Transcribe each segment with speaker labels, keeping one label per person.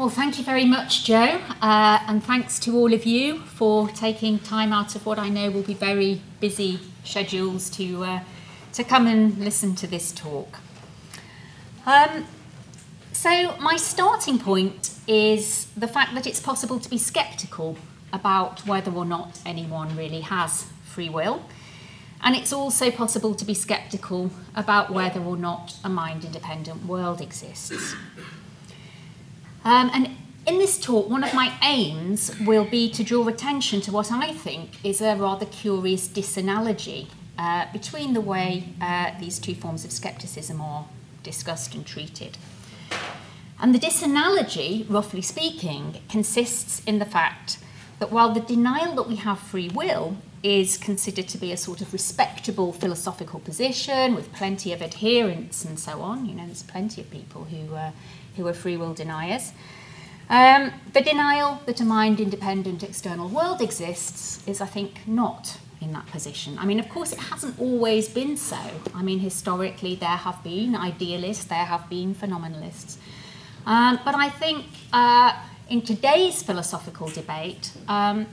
Speaker 1: Well, thank you very much, Joe, uh, and thanks to all of you for taking time out of what I know will be very busy schedules to, uh, to come and listen to this talk. Um, so, my starting point is the fact that it's possible to be sceptical about whether or not anyone really has free will. And it's also possible to be sceptical about whether or not a mind independent world exists. Um, and in this talk, one of my aims will be to draw attention to what I think is a rather curious disanalogy uh, between the way uh, these two forms of skepticism are discussed and treated. And the disanalogy, roughly speaking, consists in the fact that while the denial that we have free will is considered to be a sort of respectable philosophical position with plenty of adherents and so on, you know, there's plenty of people who uh, who are free will deniers. Um, the denial that a mind independent external world exists is, I think, not in that position. I mean, of course, it hasn't always been so. I mean, historically, there have been idealists, there have been phenomenalists. Um, but I think uh, in today's philosophical debate, um,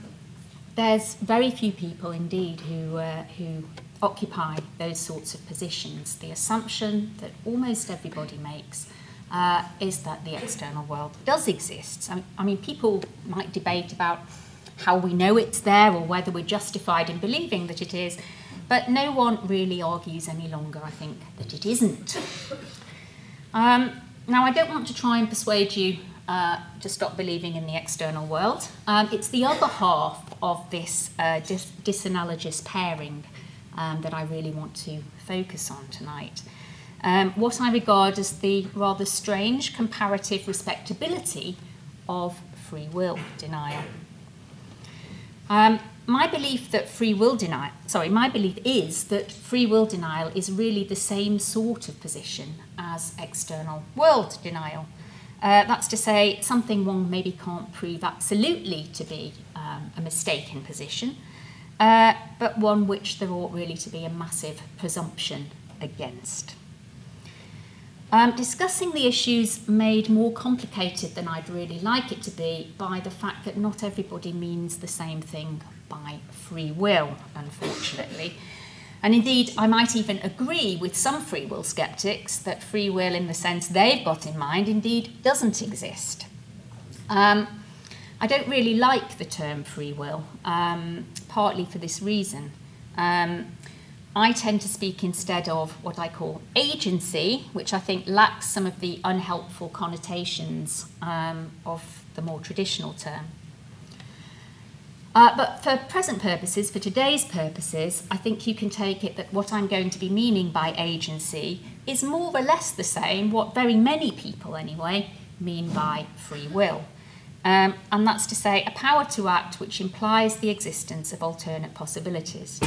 Speaker 1: there's very few people indeed who, uh, who occupy those sorts of positions. The assumption that almost everybody makes uh, is that the external world does exist. I, mean, people might debate about how we know it's there or whether we're justified in believing that it is, but no one really argues any longer, I think, that it isn't. Um, now, I don't want to try and persuade you uh, to stop believing in the external world. Um, it's the other half of this uh, dis- disanalogous pairing um, that I really want to focus on tonight um, what I regard as the rather strange comparative respectability of free will denial. Um, my belief that free will denial, sorry, my belief is that free will denial is really the same sort of position as external world denial. Uh, that's to say, something one maybe can't prove absolutely to be um, a mistaken position, uh, but one which there ought really to be a massive presumption against. Um, discussing the issues made more complicated than I'd really like it to be by the fact that not everybody means the same thing by free will, unfortunately. And indeed, I might even agree with some free will skeptics that free will, in the sense they've got in mind, indeed doesn't exist. Um, I don't really like the term free will, um, partly for this reason. Um, I tend to speak instead of what I call agency, which I think lacks some of the unhelpful connotations um, of the more traditional term. Uh, but for present purposes, for today's purposes, I think you can take it that what I'm going to be meaning by agency is more or less the same, what very many people anyway mean by free will. Um, and that's to say, a power to act which implies the existence of alternate possibilities.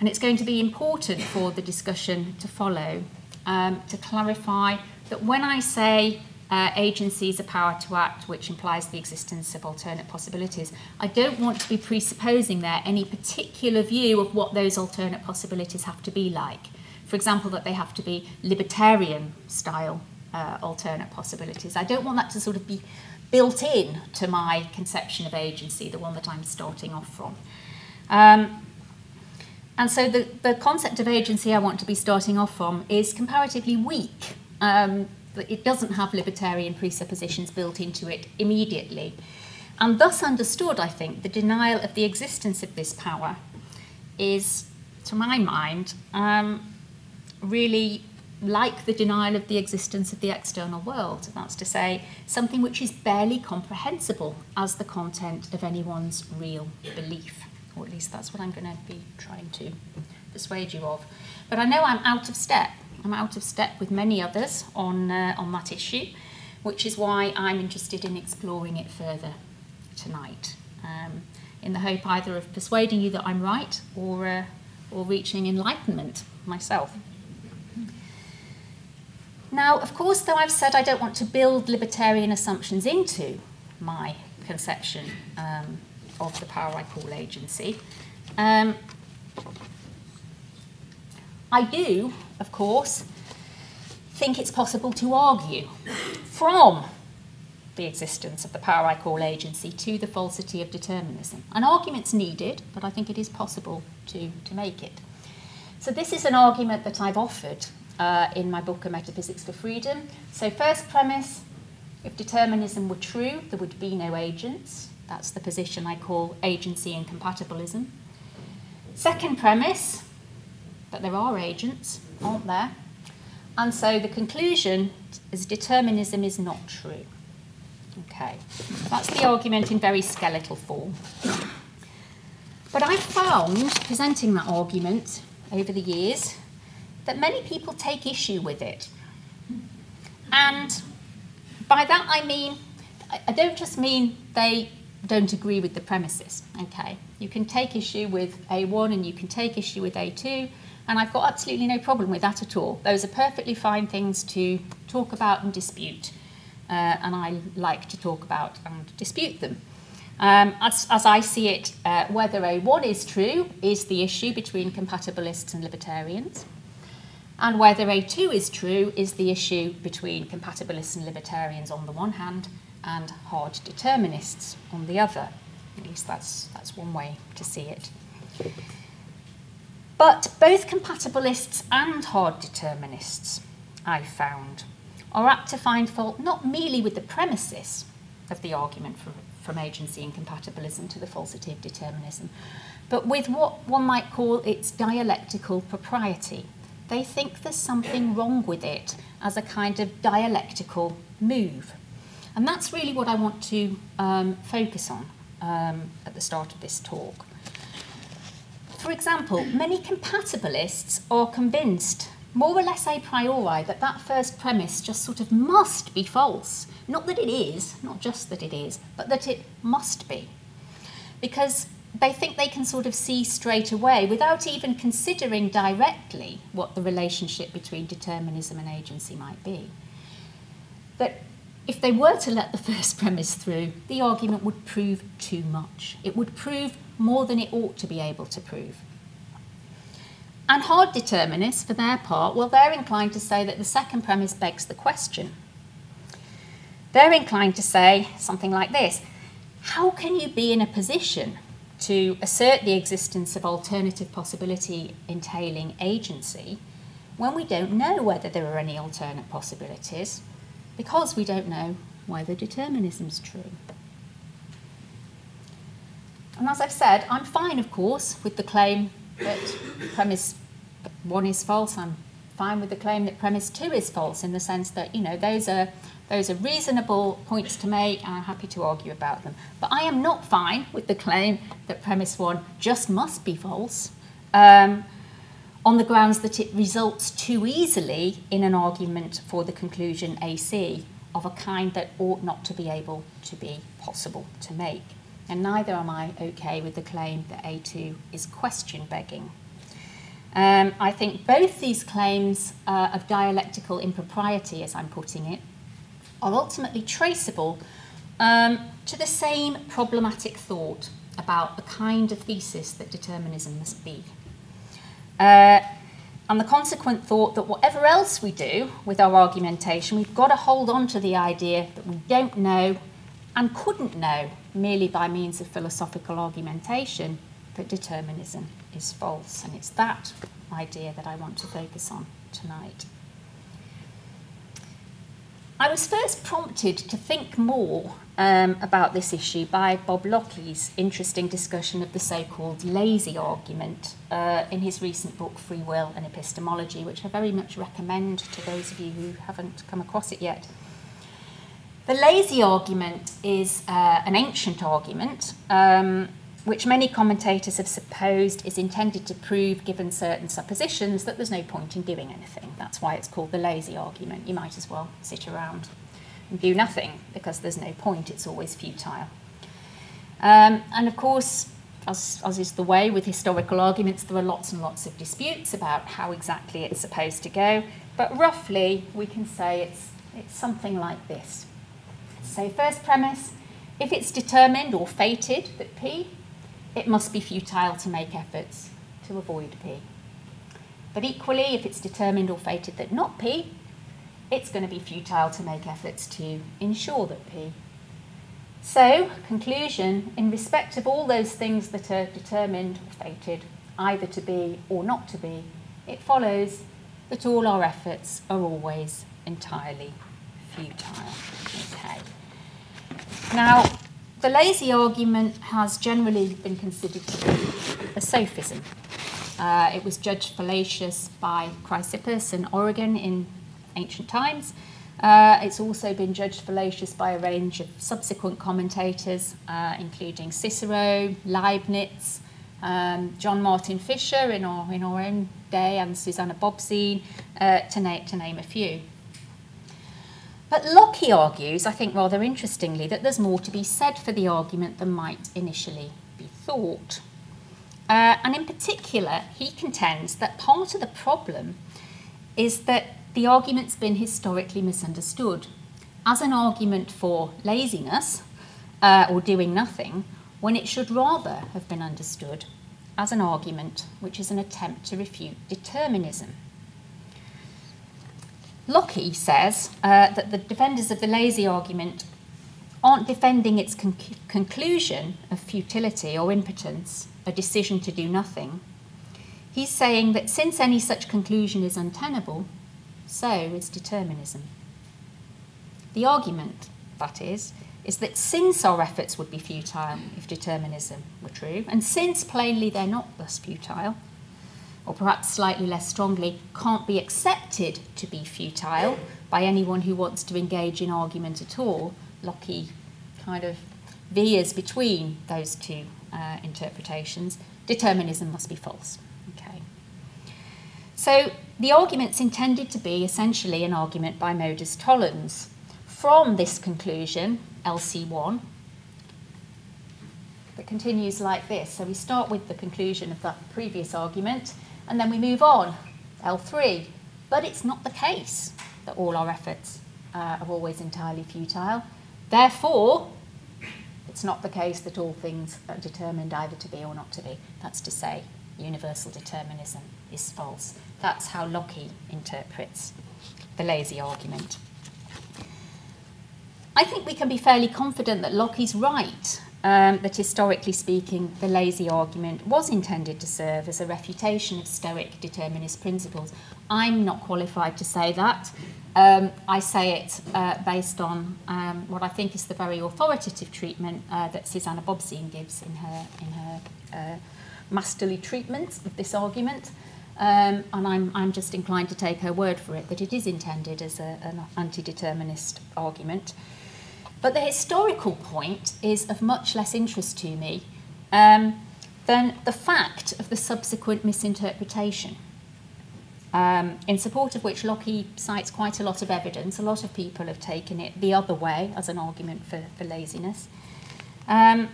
Speaker 1: And it's going to be important for the discussion to follow um, to clarify that when I say uh, agency is a power to act, which implies the existence of alternate possibilities, I don't want to be presupposing there any particular view of what those alternate possibilities have to be like. For example, that they have to be libertarian style uh, alternate possibilities. I don't want that to sort of be built in to my conception of agency, the one that I'm starting off from. Um, and so the, the concept of agency I want to be starting off from is comparatively weak. Um, it doesn't have libertarian presuppositions built into it immediately. And thus understood, I think, the denial of the existence of this power is, to my mind, um, really like the denial of the existence of the external world. That's to say, something which is barely comprehensible as the content of anyone's real belief or at least that's what I'm going to be trying to persuade you of. But I know I'm out of step. I'm out of step with many others on, uh, on that issue, which is why I'm interested in exploring it further tonight, um, in the hope either of persuading you that I'm right or, uh, or reaching enlightenment myself. Now, of course, though I've said I don't want to build libertarian assumptions into my conception um, of the power I call agency. Um, I do, of course, think it's possible to argue from the existence of the power I call agency to the falsity of determinism. An argument's needed, but I think it is possible to, to make it. So this is an argument that I've offered uh, in my book, A Metaphysics for Freedom. So first premise, if determinism were true, there would be no agents. That's the position I call agency incompatibilism. Second premise, that there are agents, aren't there? And so the conclusion is determinism is not true. Okay, that's the argument in very skeletal form. But I found, presenting that argument over the years, that many people take issue with it. And by that I mean, I don't just mean they don't agree with the premises, okay? You can take issue with A1 and you can take issue with A2, and I've got absolutely no problem with that at all. Those are perfectly fine things to talk about and dispute, uh, and I like to talk about and dispute them. Um, as, as I see it, uh, whether A1 is true is the issue between compatibilists and libertarians. And whether A2 is true is the issue between compatibilists and libertarians on the one hand and hard determinists on the other. At least that's, that's one way to see it. But both compatibilists and hard determinists, I've found, are apt to find fault not merely with the premises of the argument from, from agency incompatibilism to the falsity of determinism, but with what one might call its dialectical propriety they think there's something wrong with it as a kind of dialectical move. And that's really what I want to um, focus on um, at the start of this talk. For example, many compatibilists are convinced, more or less a priori, that that first premise just sort of must be false. Not that it is, not just that it is, but that it must be. Because they think they can sort of see straight away without even considering directly what the relationship between determinism and agency might be. That if they were to let the first premise through, the argument would prove too much. It would prove more than it ought to be able to prove. And hard determinists, for their part, well, they're inclined to say that the second premise begs the question. They're inclined to say something like this How can you be in a position to assert the existence of alternative possibility entailing agency when we don't know whether there are any alternate possibilities because we don't know whether determinism is true. And as I've said, I'm fine, of course, with the claim that premise one is false. I'm fine with the claim that premise two is false in the sense that, you know, those are those are reasonable points to make, and I'm happy to argue about them. But I am not fine with the claim that premise one just must be false um, on the grounds that it results too easily in an argument for the conclusion AC of a kind that ought not to be able to be possible to make. And neither am I okay with the claim that A2 is question begging. Um, I think both these claims uh, of dialectical impropriety, as I'm putting it, are ultimately traceable um, to the same problematic thought about the kind of thesis that determinism must be. Uh, and the consequent thought that whatever else we do with our argumentation, we've got to hold on to the idea that we don't know and couldn't know merely by means of philosophical argumentation that determinism is false. And it's that idea that I want to focus on tonight. I was first prompted to think more um, about this issue by Bob Lockie's interesting discussion of the so called lazy argument uh, in his recent book, Free Will and Epistemology, which I very much recommend to those of you who haven't come across it yet. The lazy argument is uh, an ancient argument. Um, which many commentators have supposed is intended to prove, given certain suppositions, that there's no point in doing anything. That's why it's called the lazy argument. You might as well sit around do nothing because there's no point, it's always futile. Um, and of course, as, as is the way with historical arguments, there are lots and lots of disputes about how exactly it's supposed to go, but roughly we can say it's, it's something like this. So, first premise if it's determined or fated that P it must be futile to make efforts to avoid P. But equally, if it's determined or fated that not P, it's going to be futile to make efforts to ensure that P. So, conclusion, in respect of all those things that are determined or fated either to be or not to be, it follows that all our efforts are always entirely futile. Okay. Now, the lazy argument has generally been considered to be a sophism. Uh, it was judged fallacious by Chrysippus in Origen in ancient times. Uh, it's also been judged fallacious by a range of subsequent commentators, uh, including Cicero, Leibniz, um, John Martin Fischer in our, in our own day, and Susanna Bobzien, uh, to, na- to name a few. But Lockie argues, I think rather interestingly, that there's more to be said for the argument than might initially be thought. Uh, and in particular, he contends that part of the problem is that the argument's been historically misunderstood as an argument for laziness uh, or doing nothing, when it should rather have been understood as an argument which is an attempt to refute determinism. Lockie says uh, that the defenders of the lazy argument aren't defending its con- conclusion of futility or impotence, a decision to do nothing. He's saying that since any such conclusion is untenable, so is determinism. The argument, that is, is that since our efforts would be futile if determinism were true, and since plainly they're not thus futile, or perhaps slightly less strongly, can't be accepted to be futile by anyone who wants to engage in argument at all, Lockie kind of veers between those two uh, interpretations. Determinism must be false. Okay. So the argument's intended to be essentially an argument by modus tollens. From this conclusion, LC1, that continues like this. So we start with the conclusion of that previous argument and then we move on, L3. But it's not the case that all our efforts uh, are always entirely futile. Therefore, it's not the case that all things are determined either to be or not to be. That's to say, universal determinism is false. That's how Lockie interprets the lazy argument. I think we can be fairly confident that Lockie's right um, that historically speaking, the lazy argument was intended to serve as a refutation of Stoic determinist principles. I'm not qualified to say that. Um, I say it uh, based on um, what I think is the very authoritative treatment uh, that Susanna Bobzien gives in her, in her uh, masterly treatment of this argument. Um, and I'm, I'm just inclined to take her word for it that it is intended as a, an anti determinist argument. But the historical point is of much less interest to me um, than the fact of the subsequent misinterpretation. Um, in support of which Lockie cites quite a lot of evidence. A lot of people have taken it the other way as an argument for, for laziness. Um,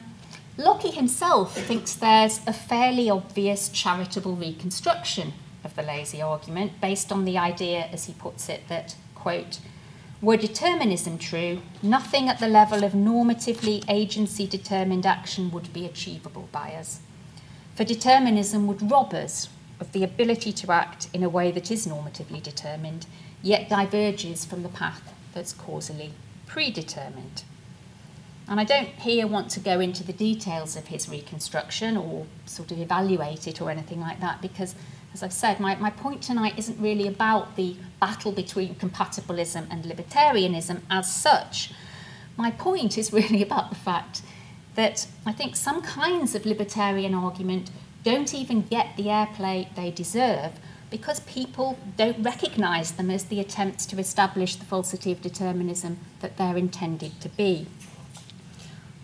Speaker 1: Lockie himself thinks there's a fairly obvious charitable reconstruction of the lazy argument based on the idea, as he puts it, that, quote, were determinism true, nothing at the level of normatively agency determined action would be achievable by us. For determinism would rob us of the ability to act in a way that is normatively determined, yet diverges from the path that's causally predetermined. And I don't here want to go into the details of his reconstruction or sort of evaluate it or anything like that because as I've said, my, my point tonight isn't really about the battle between compatibilism and libertarianism as such. My point is really about the fact that I think some kinds of libertarian argument don't even get the airplay they deserve because people don't recognise them as the attempts to establish the falsity of determinism that they're intended to be.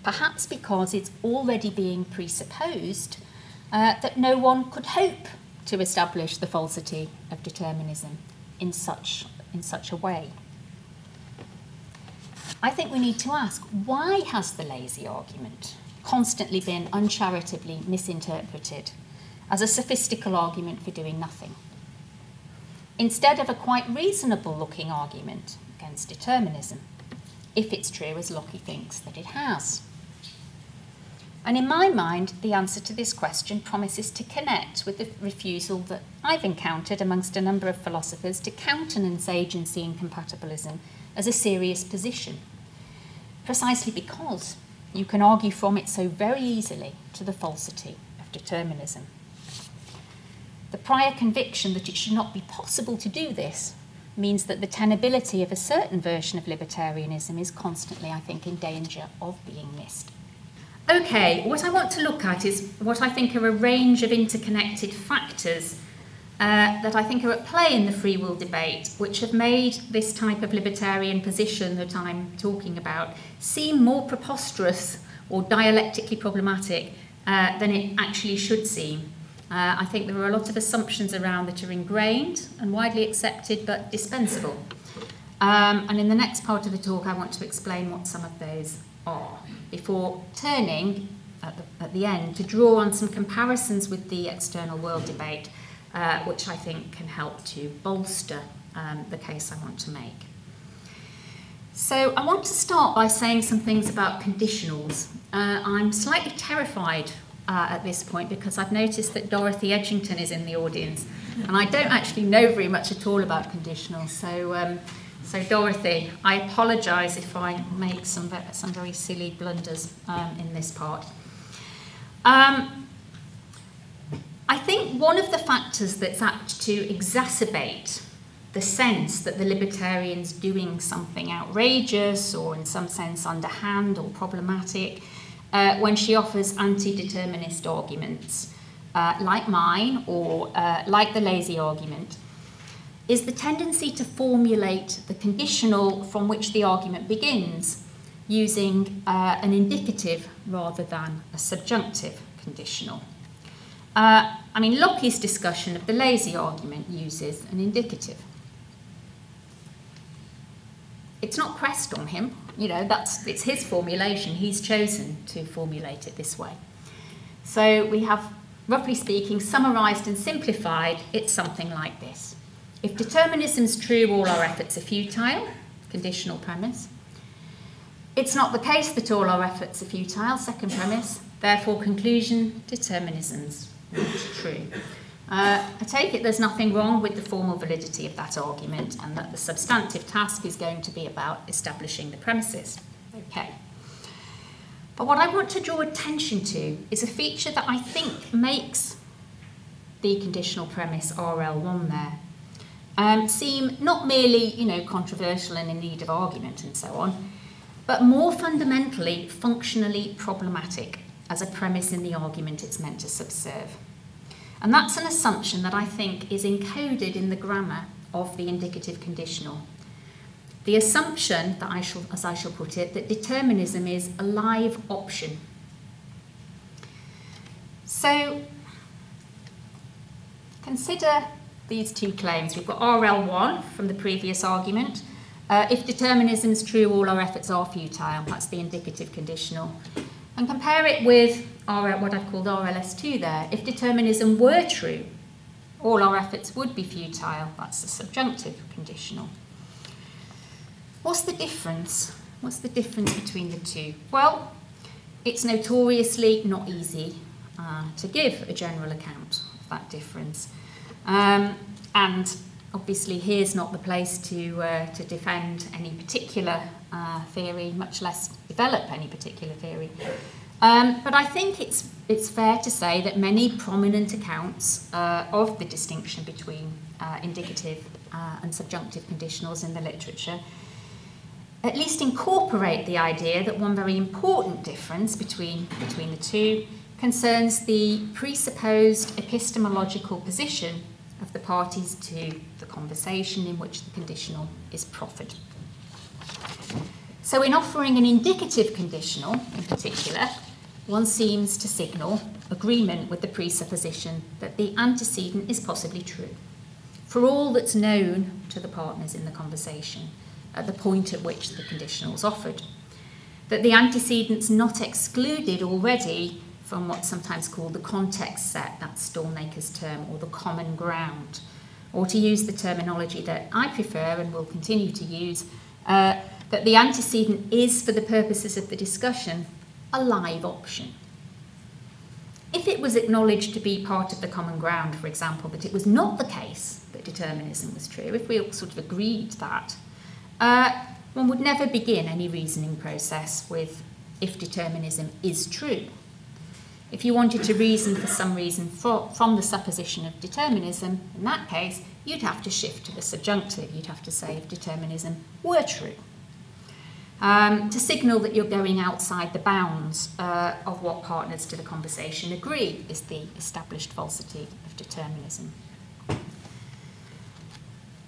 Speaker 1: Perhaps because it's already being presupposed uh, that no one could hope to establish the falsity of determinism in such, in such a way. I think we need to ask why has the lazy argument constantly been uncharitably misinterpreted as a sophistical argument for doing nothing, instead of a quite reasonable looking argument against determinism, if it's true as Lockie thinks that it has? And in my mind, the answer to this question promises to connect with the refusal that I've encountered amongst a number of philosophers to countenance agency incompatibilism as a serious position, precisely because you can argue from it so very easily to the falsity of determinism. The prior conviction that it should not be possible to do this means that the tenability of a certain version of libertarianism is constantly, I think, in danger of being missed. Okay, what I want to look at is what I think are a range of interconnected factors uh, that I think are at play in the free will debate, which have made this type of libertarian position that I'm talking about seem more preposterous or dialectically problematic uh, than it actually should seem. Uh, I think there are a lot of assumptions around that are ingrained and widely accepted but dispensable. Um, and in the next part of the talk, I want to explain what some of those are before turning at the, at the end to draw on some comparisons with the external world debate, uh, which I think can help to bolster um, the case I want to make. So, I want to start by saying some things about conditionals. Uh, I'm slightly terrified uh, at this point because I've noticed that Dorothy Edgington is in the audience, and I don't actually know very much at all about conditionals. So, um, so, Dorothy, I apologise if I make some, some very silly blunders um, in this part. Um, I think one of the factors that's apt to exacerbate the sense that the libertarian's doing something outrageous or in some sense underhand or problematic uh, when she offers anti-determinist arguments uh, like mine or uh, like the lazy argument is the tendency to formulate the conditional from which the argument begins using uh, an indicative rather than a subjunctive conditional. Uh, I mean, Lockie's discussion of the lazy argument uses an indicative. It's not pressed on him, you know, that's, it's his formulation. He's chosen to formulate it this way. So we have, roughly speaking, summarized and simplified, it's something like this. If determinism is true, all our efforts are futile, conditional premise. It's not the case that all our efforts are futile, second premise. Therefore, conclusion, determinism's not true. Uh, I take it there's nothing wrong with the formal validity of that argument and that the substantive task is going to be about establishing the premises. Okay. But what I want to draw attention to is a feature that I think makes the conditional premise RL1 there um, seem not merely, you know, controversial and in need of argument and so on, but more fundamentally functionally problematic as a premise in the argument it's meant to subserve. And that's an assumption that I think is encoded in the grammar of the indicative conditional. The assumption that I shall, as I shall put it, that determinism is a live option. So consider these two claims. We've got RL1 from the previous argument. Uh, if determinism is true, all our efforts are futile. That's the indicative conditional. And compare it with RL, what I've called RLS2 there. If determinism were true, all our efforts would be futile. That's the subjunctive conditional. What's the difference? What's the difference between the two? Well, it's notoriously not easy uh, to give a general account of that difference. Um, and obviously, here's not the place to, uh, to defend any particular uh, theory, much less develop any particular theory. Um, but I think it's, it's fair to say that many prominent accounts uh, of the distinction between uh, indicative uh, and subjunctive conditionals in the literature at least incorporate the idea that one very important difference between, between the two concerns the presupposed epistemological position of the parties to the conversation in which the conditional is proffered. So, in offering an indicative conditional in particular, one seems to signal agreement with the presupposition that the antecedent is possibly true for all that's known to the partners in the conversation at the point at which the conditional is offered. That the antecedent's not excluded already from what's sometimes called the context set, that's Stalnaker's term, or the common ground. Or to use the terminology that I prefer and will continue to use, uh, that the antecedent is, for the purposes of the discussion, a live option. if it was acknowledged to be part of the common ground, for example, that it was not the case that determinism was true, if we all sort of agreed that, uh, one would never begin any reasoning process with if determinism is true. If you wanted to reason for some reason for, from the supposition of determinism, in that case, you'd have to shift to the subjunctive. You'd have to say if determinism were true. Um, to signal that you're going outside the bounds uh, of what partners to the conversation agree is the established falsity of determinism.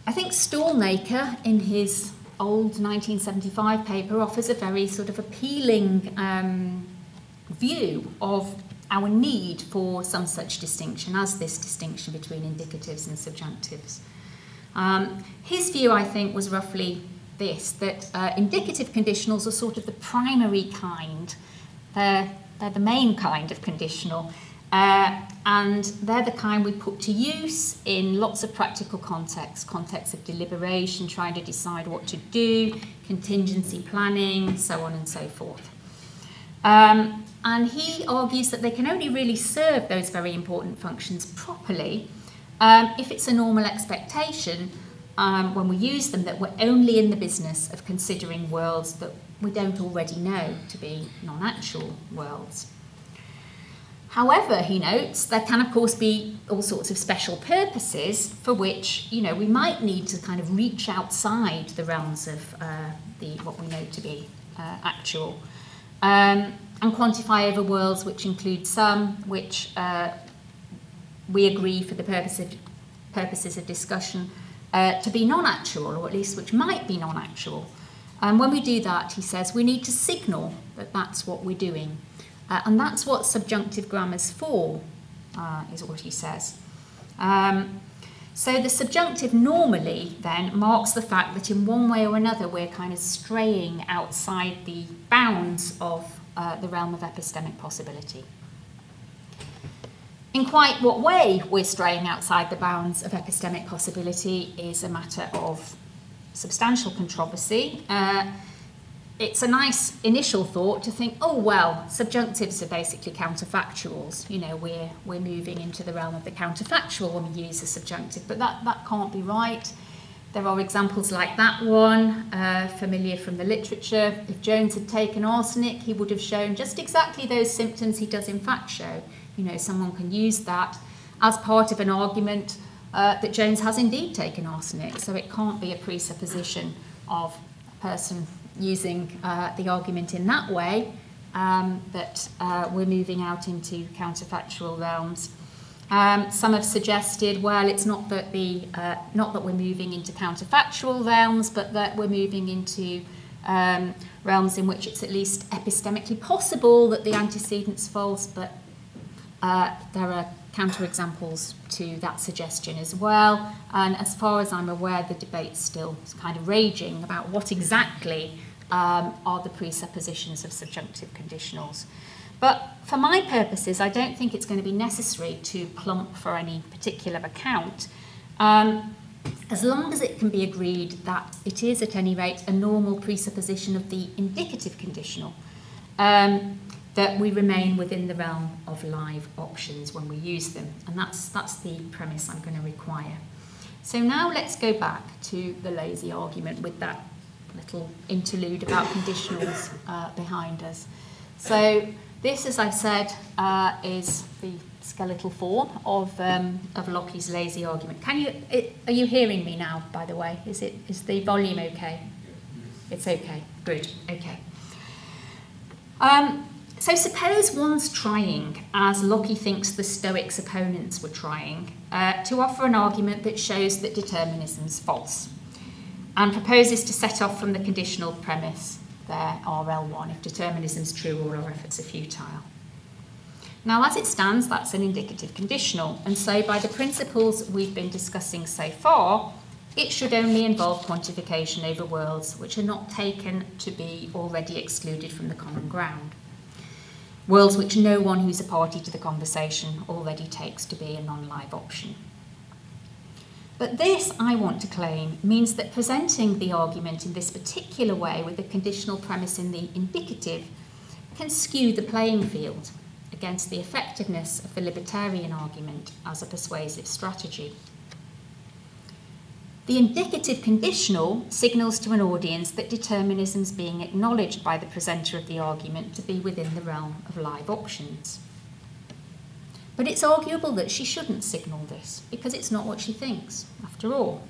Speaker 1: I think Stalnaker, in his old 1975 paper, offers a very sort of appealing um, view of our need for some such distinction as this distinction between indicatives and subjunctives. Um, his view, I think, was roughly this that uh, indicative conditionals are sort of the primary kind, they're, they're the main kind of conditional. Uh, and they're the kind we put to use in lots of practical contexts contexts of deliberation, trying to decide what to do, contingency planning, so on and so forth. Um, and he argues that they can only really serve those very important functions properly um, if it's a normal expectation um, when we use them that we're only in the business of considering worlds that we don't already know to be non actual worlds. However, he notes, there can of course be all sorts of special purposes for which, you know, we might need to kind of reach outside the realms of uh, the what we know to be uh, actual. Um, and quantify over worlds which include some which uh, we agree for the purpose of, purposes of discussion uh, to be non-actual, or at least which might be non-actual. And when we do that, he says, we need to signal that that's what we're doing. Uh, and that's what subjunctive grammar's for, uh, is what he says. Um, so the subjunctive normally then marks the fact that in one way or another we're kind of straying outside the bounds of uh, the realm of epistemic possibility. In quite what way we're straying outside the bounds of epistemic possibility is a matter of substantial controversy. Uh, it's a nice initial thought to think, oh well, subjunctives are basically counterfactuals. You know, we're we're moving into the realm of the counterfactual when we use a subjunctive, but that that can't be right. There are examples like that one, uh, familiar from the literature. If Jones had taken arsenic, he would have shown just exactly those symptoms he does in fact show. You know, someone can use that as part of an argument uh, that Jones has indeed taken arsenic, so it can't be a presupposition of a person using uh, the argument in that way um, that uh, we're moving out into counterfactual realms. Um, some have suggested, well, it's not that the uh, not that we're moving into counterfactual realms, but that we're moving into um, realms in which it's at least epistemically possible that the antecedent's false, but uh, there are counterexamples to that suggestion as well. And as far as I'm aware, the debate's still kind of raging about what exactly um, are the presuppositions of subjunctive conditionals. But for my purposes, I don't think it's going to be necessary to plump for any particular account, um, as long as it can be agreed that it is, at any rate, a normal presupposition of the indicative conditional, um, that we remain within the realm of live options when we use them. And that's, that's the premise I'm going to require. So now let's go back to the lazy argument with that little interlude about conditionals uh, behind us. So this, as I've said, uh, is the skeletal form of, um, of Lockie's lazy argument. Can you, it, are you hearing me now, by the way? Is, it, is the volume okay? It's okay. Good. Okay. Um, so suppose one's trying, as Lockie thinks the Stoics' opponents were trying, uh, to offer an argument that shows that determinism's false, and proposes to set off from the conditional premise there RL1 if determinism's true all our efforts are futile. Now, as it stands, that's an indicative conditional, and so by the principles we've been discussing so far, it should only involve quantification over worlds which are not taken to be already excluded from the common ground. Worlds which no one who's a party to the conversation already takes to be a non live option. But this, I want to claim, means that presenting the argument in this particular way with a conditional premise in the indicative can skew the playing field against the effectiveness of the libertarian argument as a persuasive strategy. The indicative conditional signals to an audience that determinism is being acknowledged by the presenter of the argument to be within the realm of live options. But it's arguable that she shouldn't signal this because it's not what she thinks, after all.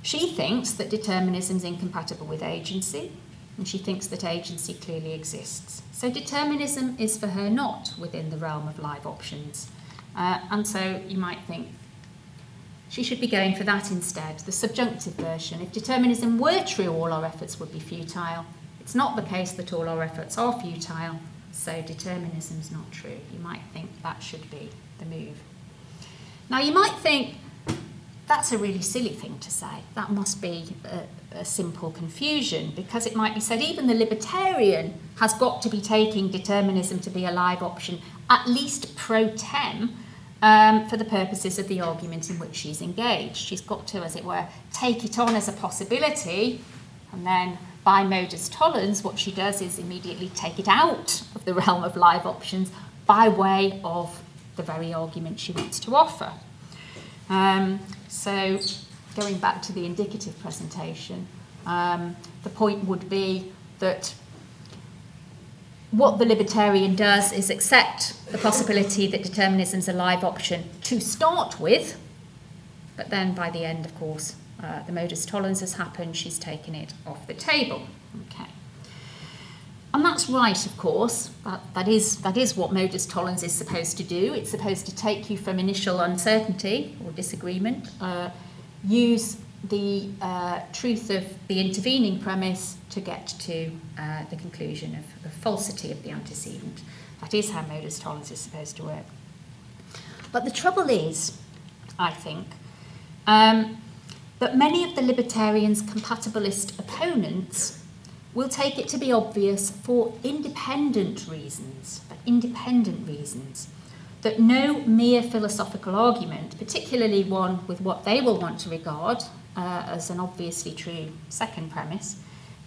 Speaker 1: She thinks that determinism is incompatible with agency, and she thinks that agency clearly exists. So determinism is for her not within the realm of live options. Uh, and so you might think she should be going for that instead, the subjunctive version. If determinism were true, all our efforts would be futile. It's not the case that all our efforts are futile, so determinism is not true. You might think that should be the move. Now, you might think that's a really silly thing to say. That must be a, a simple confusion because it might be said even the libertarian has got to be taking determinism to be a live option, at least pro tem um, for the purposes of the argument in which she's engaged. She's got to, as it were, take it on as a possibility, and then by modus tollens, what she does is immediately take it out of the realm of live options by way of the very argument she wants to offer. Um, so, going back to the indicative presentation, um, the point would be that what the libertarian does is accept the possibility that determinism is a live option to start with, but then by the end, of course, uh, the modus tollens has happened, she's taken it off the table. Okay. And that's right, of course. That, that, is, that is what modus tollens is supposed to do. It's supposed to take you from initial uncertainty or disagreement, uh, use the uh, truth of the intervening premise to get to uh, the conclusion of the falsity of the antecedent. That is how modus tollens is supposed to work. But the trouble is, I think, um, that many of the libertarians' compatibilist opponents will take it to be obvious for independent reasons, for independent reasons, that no mere philosophical argument, particularly one with what they will want to regard uh, as an obviously true second premise,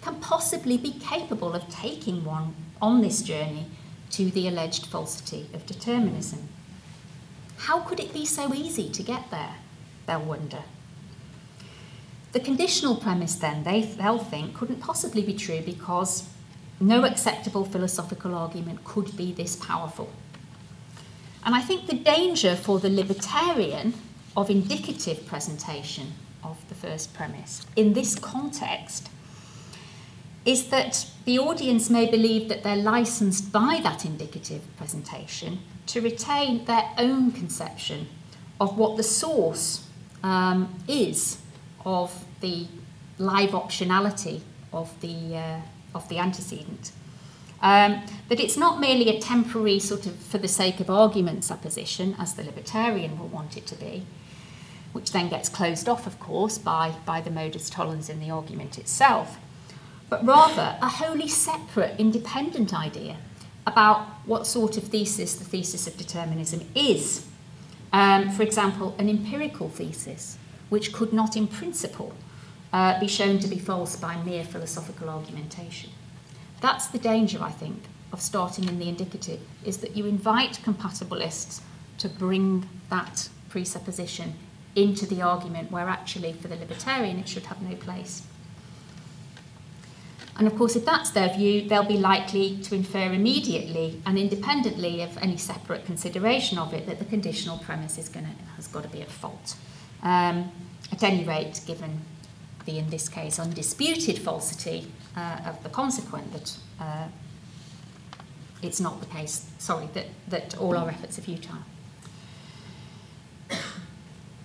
Speaker 1: can possibly be capable of taking one on this journey to the alleged falsity of determinism. How could it be so easy to get there? They'll wonder. The conditional premise, then, they, they'll think, couldn't possibly be true because no acceptable philosophical argument could be this powerful. And I think the danger for the libertarian of indicative presentation of the first premise in this context is that the audience may believe that they're licensed by that indicative presentation to retain their own conception of what the source um, is of the live optionality of the, uh, of the antecedent. Um, that it's not merely a temporary sort of for the sake of argument supposition, as the libertarian will want it to be, which then gets closed off, of course, by, by the modus tollens in the argument itself, but rather a wholly separate, independent idea about what sort of thesis the thesis of determinism is. Um, for example, an empirical thesis, which could not in principle uh, be shown to be false by mere philosophical argumentation. That's the danger, I think, of starting in the indicative, is that you invite compatibilists to bring that presupposition into the argument where actually for the libertarian it should have no place. And of course, if that's their view, they'll be likely to infer immediately and independently of any separate consideration of it that the conditional premise is gonna, has got to be at fault. Um, at any rate, given the, in this case, undisputed falsity uh, of the consequent, that uh, it's not the case, sorry, that, that all our efforts are futile.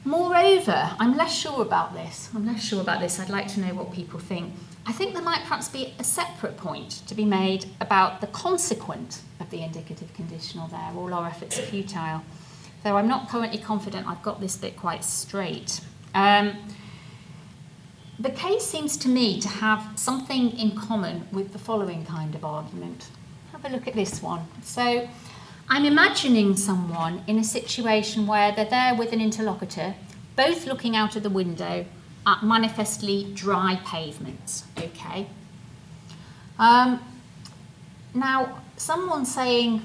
Speaker 1: Moreover, I'm less sure about this. I'm less sure about this. I'd like to know what people think. I think there might perhaps be a separate point to be made about the consequent of the indicative conditional there. All our efforts are futile. Though I'm not currently confident I've got this bit quite straight. Um, the case seems to me to have something in common with the following kind of argument. Have a look at this one. So, I'm imagining someone in a situation where they're there with an interlocutor, both looking out of the window at manifestly dry pavements. Okay. Um, now, someone saying,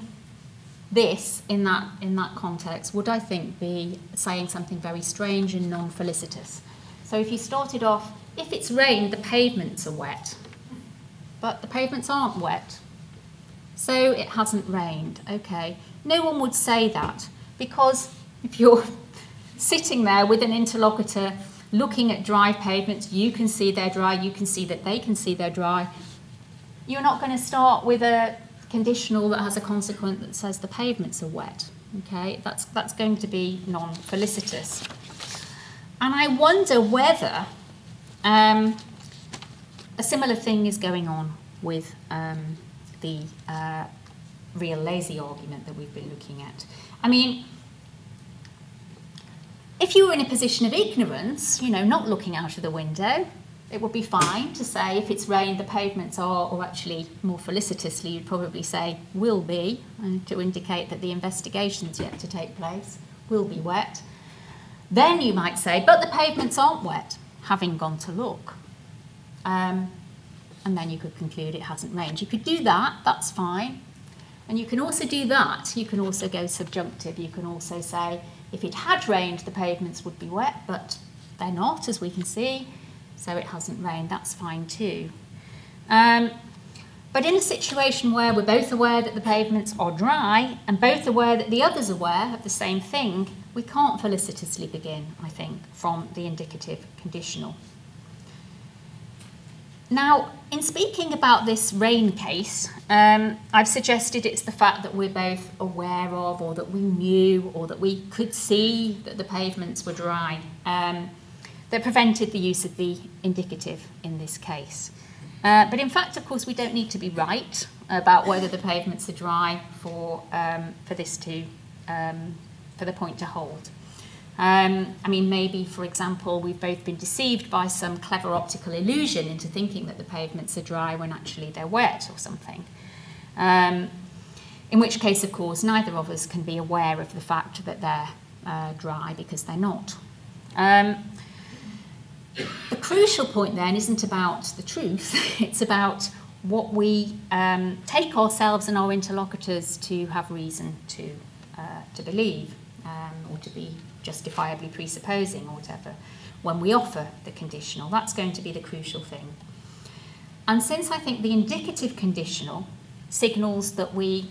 Speaker 1: this in that in that context would I think be saying something very strange and non-felicitous. So if you started off, if it's rained, the pavements are wet, but the pavements aren't wet, so it hasn't rained. Okay, no one would say that because if you're sitting there with an interlocutor looking at dry pavements, you can see they're dry, you can see that they can see they're dry. You're not going to start with a conditional that has a consequent that says the pavements are wet. Okay, that's, that's going to be non felicitous. And I wonder whether um, a similar thing is going on with um, the uh, real lazy argument that we've been looking at. I mean, if you were in a position of ignorance, you know, not looking out of the window, it would be fine to say if it's rained, the pavements are, or actually more felicitously, you'd probably say will be, to indicate that the investigation's yet to take place, will be wet. Then you might say, but the pavements aren't wet, having gone to look. Um, and then you could conclude it hasn't rained. You could do that, that's fine. And you can also do that. You can also go subjunctive. You can also say, if it had rained, the pavements would be wet, but they're not, as we can see, so it hasn't rained. That's fine too. Um, but in a situation where we're both aware that the pavements are dry and both aware that the other's are aware of the same thing, we can't felicitously begin, I think, from the indicative conditional. Now, in speaking about this rain case, um, I've suggested it's the fact that we're both aware of, or that we knew, or that we could see that the pavements were dry, um, that prevented the use of the indicative in this case. Uh, but in fact, of course, we don't need to be right about whether the pavements are dry for, um, for this to, um, for the point to hold. Um, I mean, maybe, for example, we've both been deceived by some clever optical illusion into thinking that the pavements are dry when actually they're wet or something. Um, in which case, of course, neither of us can be aware of the fact that they're uh, dry because they're not. Um, the crucial point then isn't about the truth, it's about what we um, take ourselves and our interlocutors to have reason to, uh, to believe um, or to be justifiably presupposing or whatever when we offer the conditional. That's going to be the crucial thing. And since I think the indicative conditional signals that we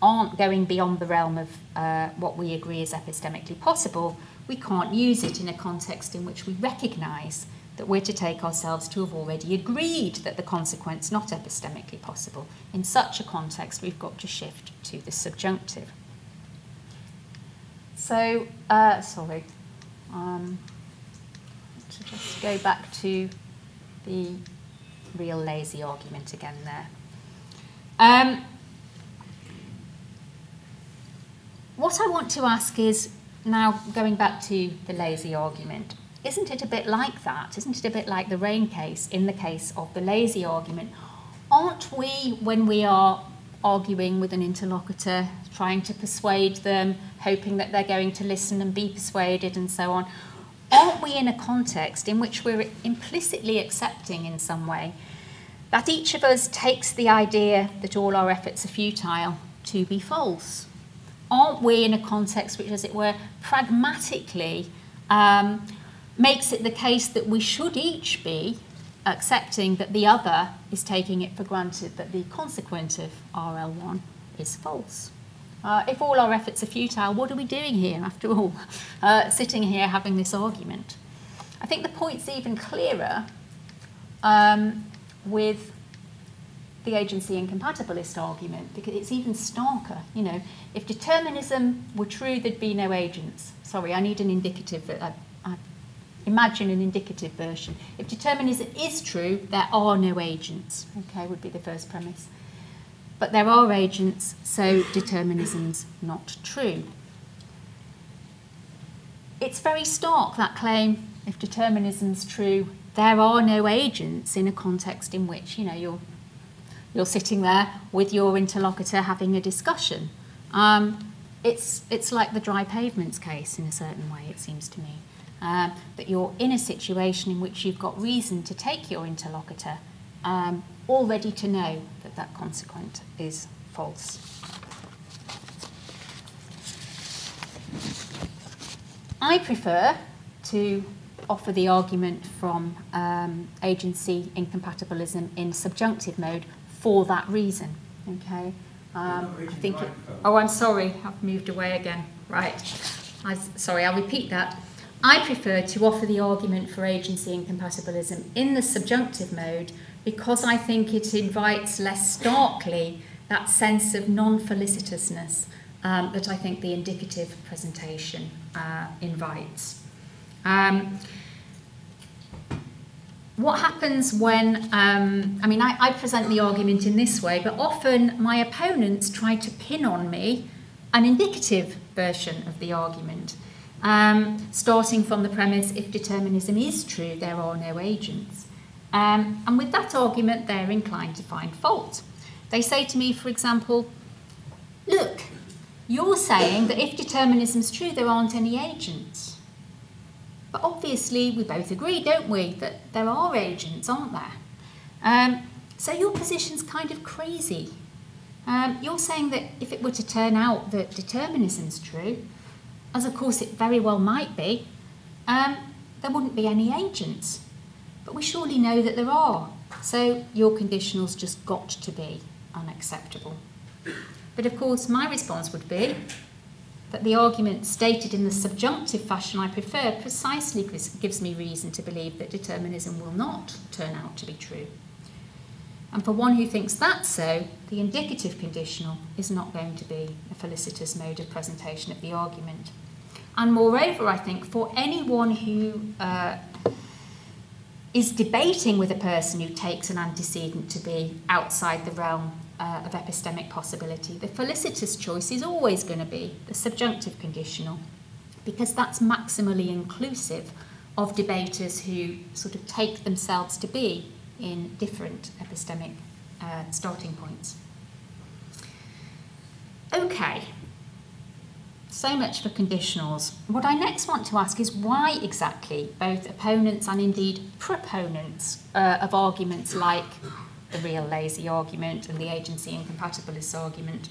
Speaker 1: aren't going beyond the realm of uh, what we agree is epistemically possible, we can't use it in a context in which we recognise that we're to take ourselves to have already agreed that the consequence not epistemically possible. In such a context, we've got to shift to the subjunctive. So, uh, sorry. Um, to just go back to the real lazy argument again there. Um, what I want to ask is now going back to the lazy argument, isn't it a bit like that? Isn't it a bit like the rain case in the case of the lazy argument? Aren't we, when we are arguing with an interlocutor, trying to persuade them, hoping that they're going to listen and be persuaded, and so on. Aren't we in a context in which we're implicitly accepting in some way that each of us takes the idea that all our efforts are futile to be false? Aren't we in a context which, as it were, pragmatically um, makes it the case that we should each be accepting that the other is taking it for granted that the consequent of RL1 is false. Uh, if all our efforts are futile, what are we doing here after all? Uh, sitting here having this argument. I think the point's even clearer um, with the agency incompatibilist argument because it's even starker. You know, if determinism were true, there'd be no agents. Sorry, I need an indicative. Uh, I, I imagine an indicative version. If determinism is true, there are no agents, okay, would be the first premise. But there are agents, so determinism's not true. It's very stark, that claim, if determinism's true, there are no agents in a context in which, you know, you're, you're sitting there with your interlocutor having a discussion. Um, it's, it's like the dry pavements case in a certain way, it seems to me. Um, that you're in a situation in which you've got reason to take your interlocutor um, already to know that that consequent is false. I prefer to offer the argument from um, agency incompatibilism in subjunctive mode for that reason. Okay. Um, I think. It, oh, I'm sorry. I've moved away again. Right. I, sorry. I'll repeat that. I prefer to offer the argument for agency incompatibilism in the subjunctive mode because I think it invites less starkly that sense of non-felicitousness um, that I think the indicative presentation uh, invites. Um, what happens when, um, I mean, I, I present the argument in this way, but often my opponents try to pin on me an indicative version of the argument, um, starting from the premise if determinism is true, there are no agents. Um, and with that argument, they're inclined to find fault. They say to me, for example, look, you're saying that if determinism is true, there aren't any agents. But obviously, we both agree, don't we, that there are agents, aren't there? Um, so your position's kind of crazy. Um, you're saying that if it were to turn out that determinism's true, as of course it very well might be, um, there wouldn't be any agents. But we surely know that there are. So your conditional's just got to be unacceptable. But of course, my response would be that the argument stated in the subjunctive fashion I prefer precisely gives me reason to believe that determinism will not turn out to be true. And for one who thinks that so, the indicative conditional is not going to be a felicitous mode of presentation of the argument. And moreover, I think for anyone who uh, is debating with a person who takes an antecedent to be outside the realm uh, of epistemic possibility, the felicitous choice is always going to be the subjunctive conditional, because that's maximally inclusive of debaters who sort of take themselves to be in different epistemic uh, starting points. Okay, so much for conditionals. What I next want to ask is why exactly both opponents and indeed proponents uh, of arguments like the real lazy argument and the agency incompatibilist argument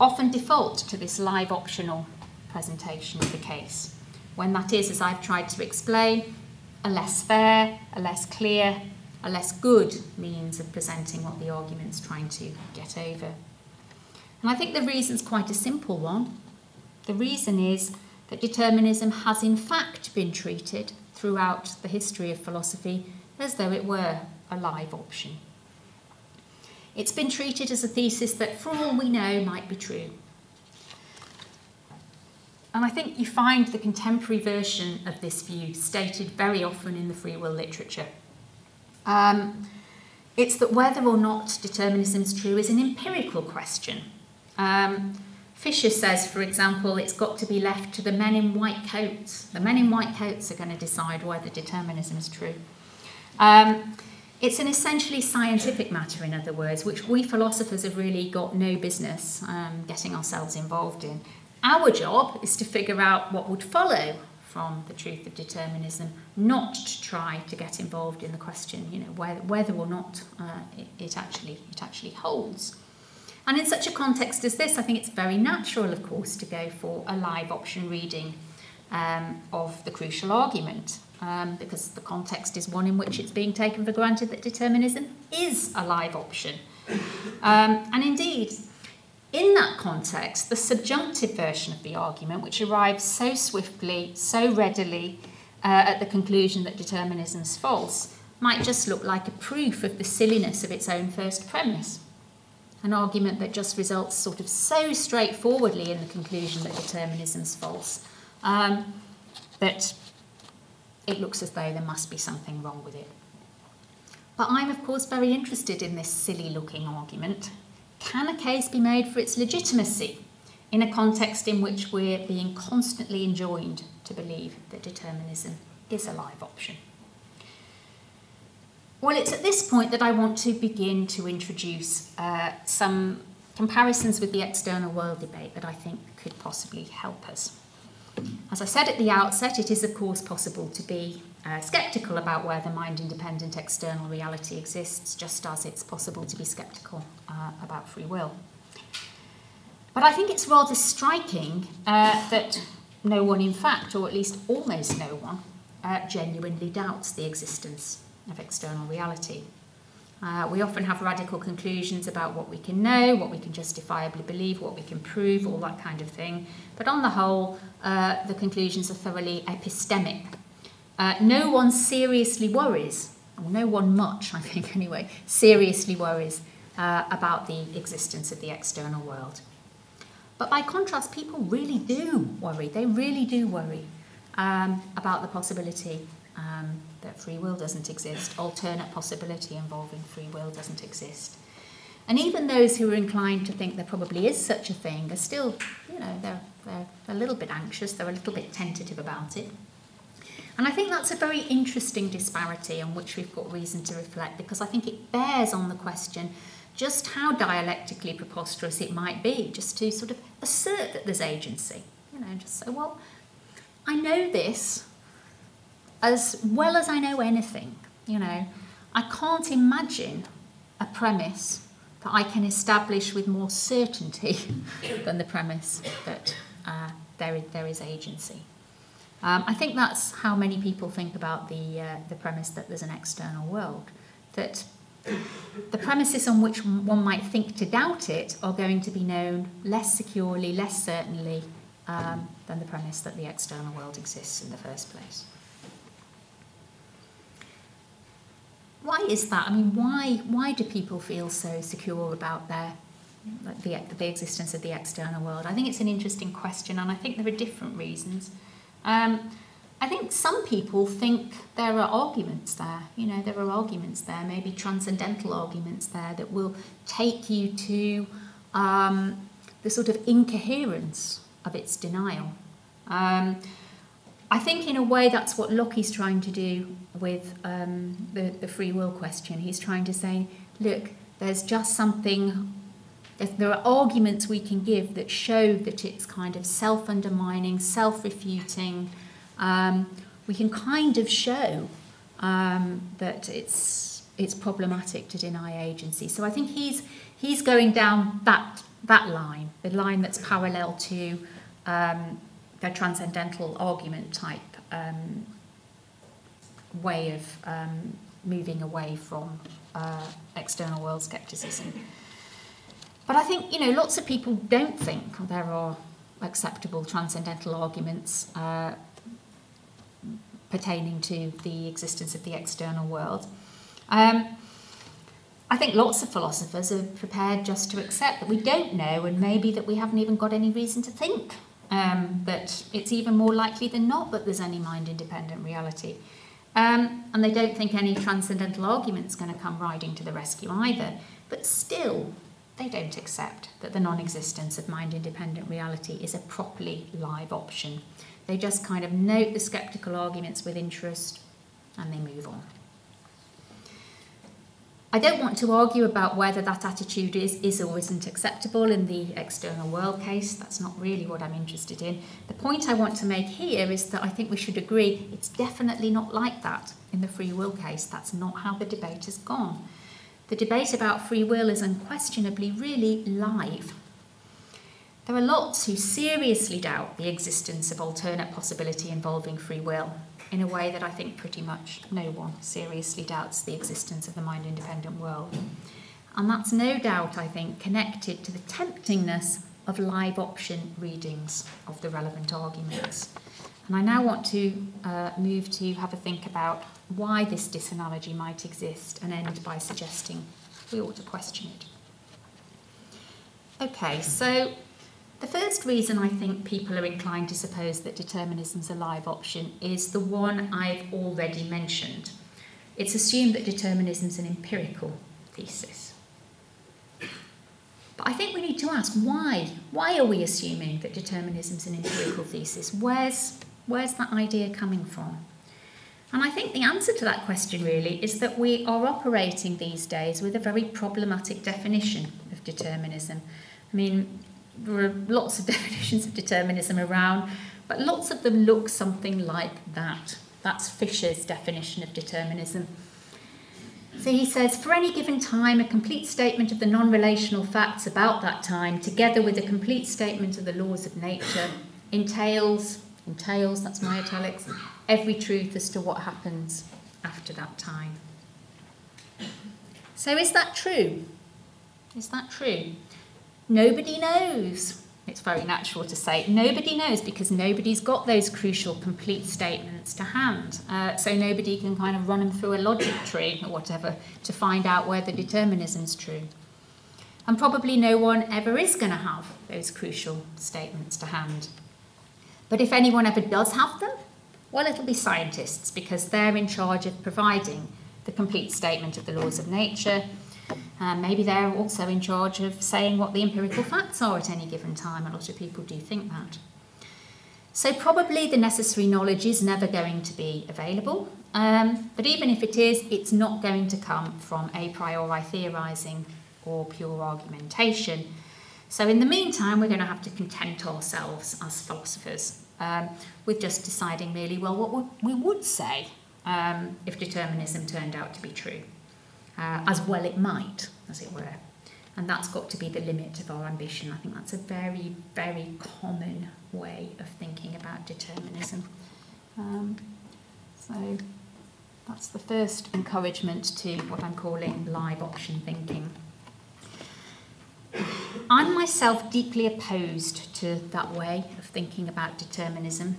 Speaker 1: often default to this live optional presentation of the case, when that is, as I've tried to explain, a less fair, a less clear, a less good means of presenting what the argument's trying to get over. And I think the reason's quite a simple one. The reason is that determinism has in fact been treated throughout the history of philosophy as though it were a live option. It's been treated as a thesis that, for all we know, might be true. And I think you find the contemporary version of this view stated very often in the free will literature. Um, it's that whether or not determinism is true is an empirical question. Um, Fischer says, for example, it's got to be left to the men in white coats. The men in white coats are going to decide whether determinism is true. Um, it's an essentially scientific matter, in other words, which we philosophers have really got no business um, getting ourselves involved in. Our job is to figure out what would follow from the truth of determinism, not to try to get involved in the question, you know, whether, whether or not uh, it, it, actually, it actually holds. And in such a context as this, I think it's very natural, of course, to go for a live option reading um, of the crucial argument, um, because the context is one in which it's being taken for granted that determinism is a live option. Um, and indeed, in that context, the subjunctive version of the argument, which arrives so swiftly, so readily uh, at the conclusion that determinism is false, might just look like a proof of the silliness of its own first premise an argument that just results sort of so straightforwardly in the conclusion that determinism is false um, that it looks as though there must be something wrong with it. But I'm, of course, very interested in this silly looking argument. Can a case be made for its legitimacy in a context in which we're being constantly enjoined to believe that determinism is a live option? Well, it's at this point that I want to begin to introduce uh, some comparisons with the external world debate that I think could possibly help us. As I said at the outset, it is of course possible to be uh, sceptical about whether mind independent external reality exists, just as it's possible to be sceptical uh, about free will. But I think it's rather striking uh, that no one, in fact, or at least almost no one, uh, genuinely doubts the existence of external reality. Uh, we often have radical conclusions about what we can know, what we can justifiably believe, what we can prove, all that kind of thing. But on the whole, uh, the conclusions are thoroughly epistemic. Uh, no one seriously worries, or no one much, I think anyway, seriously worries uh, about the existence of the external world. But by contrast, people really do worry. They really do worry um, about the possibility um, that free will doesn't exist, alternate possibility involving free will doesn't exist. And even those who are inclined to think there probably is such a thing are still, you know, they're, they're a little bit anxious, they're a little bit tentative about it. And I think that's a very interesting disparity on which we've got reason to reflect because I think it bears on the question just how dialectically preposterous it might be just to sort of assert that there's agency. You know, just say, well, I know this, as well as I know anything, you know, I can't imagine a premise that I can establish with more certainty than the premise that uh, there, there is agency. Um, I think that's how many people think about the, uh, the premise that there's an external world, that the premises on which one might think to doubt it are going to be known less securely, less certainly um, than the premise that the external world exists in the first place. Why is that? I mean, why why do people feel so secure about their the, the existence of the external world? I think it's an interesting question, and I think there are different reasons. Um, I think some people think there are arguments there. You know, there are arguments there, maybe transcendental arguments there that will take you to um, the sort of incoherence of its denial. Um, I think, in a way, that's what Lockie's trying to do with um, the, the free will question. He's trying to say, look, there's just something, there are arguments we can give that show that it's kind of self undermining, self refuting. Um, we can kind of show um, that it's, it's problematic to deny agency. So I think he's, he's going down that, that line, the line that's parallel to. Um, a transcendental argument type um, way of um, moving away from uh, external world skepticism. But I think, you know, lots of people don't think there are acceptable transcendental arguments uh, pertaining to the existence of the external world. Um, I think lots of philosophers are prepared just to accept that we don't know and maybe that we haven't even got any reason to think um, that it's even more likely than not that there's any mind independent reality. Um, and they don't think any transcendental argument's going to come riding to the rescue either. But still, they don't accept that the non existence of mind independent reality is a properly live option. They just kind of note the skeptical arguments with interest and they move on. I don't want to argue about whether that attitude is, is or isn't acceptable in the external world case. That's not really what I'm interested in. The point I want to make here is that I think we should agree it's definitely not like that in the free will case. That's not how the debate has gone. The debate about free will is unquestionably really live. There are lots who seriously doubt the existence of alternate possibility involving free will in a way that I think pretty much no one seriously doubts the existence of the mind independent world. And that's no doubt, I think, connected to the temptingness of live option readings of the relevant arguments. And I now want to uh, move to have a think about why this disanalogy might exist and end by suggesting we ought to question it. Okay, so the first reason I think people are inclined to suppose that determinism's a live option is the one I've already mentioned. It's assumed that determinism's an empirical thesis. But I think we need to ask why? Why are we assuming that determinism's an empirical thesis? Where's, where's that idea coming from? And I think the answer to that question really is that we are operating these days with a very problematic definition of determinism. I mean, there are lots of definitions of determinism around, but lots of them look something like that. That's Fischer's definition of determinism. So he says, for any given time, a complete statement of the non relational facts about that time, together with a complete statement of the laws of nature, entails entails, that's my italics, every truth as to what happens after that time. So, is that true? Is that true? Nobody knows. It's very natural to say nobody knows because nobody's got those crucial complete statements to hand. Uh, so nobody can kind of run them through a logic tree or whatever to find out where whether determinism's true. And probably no one ever is going to have those crucial statements to hand. But if anyone ever does have them, well, it'll be scientists because they're in charge of providing the complete statement of the laws of nature um, maybe they're also in charge of saying what the empirical facts are at any given time. A lot of people do think that. So, probably the necessary knowledge is never going to be available. Um, but even if it is, it's not going to come from a priori theorising or pure argumentation. So, in the meantime, we're going to have to content ourselves as philosophers um, with just deciding really, well, what we would say um, if determinism turned out to be true uh, as well it might, as it were. And that's got to be the limit of our ambition. I think that's a very, very common way of thinking about determinism. Um, so that's the first encouragement to what I'm calling live option thinking. I'm myself deeply opposed to that way of thinking about determinism.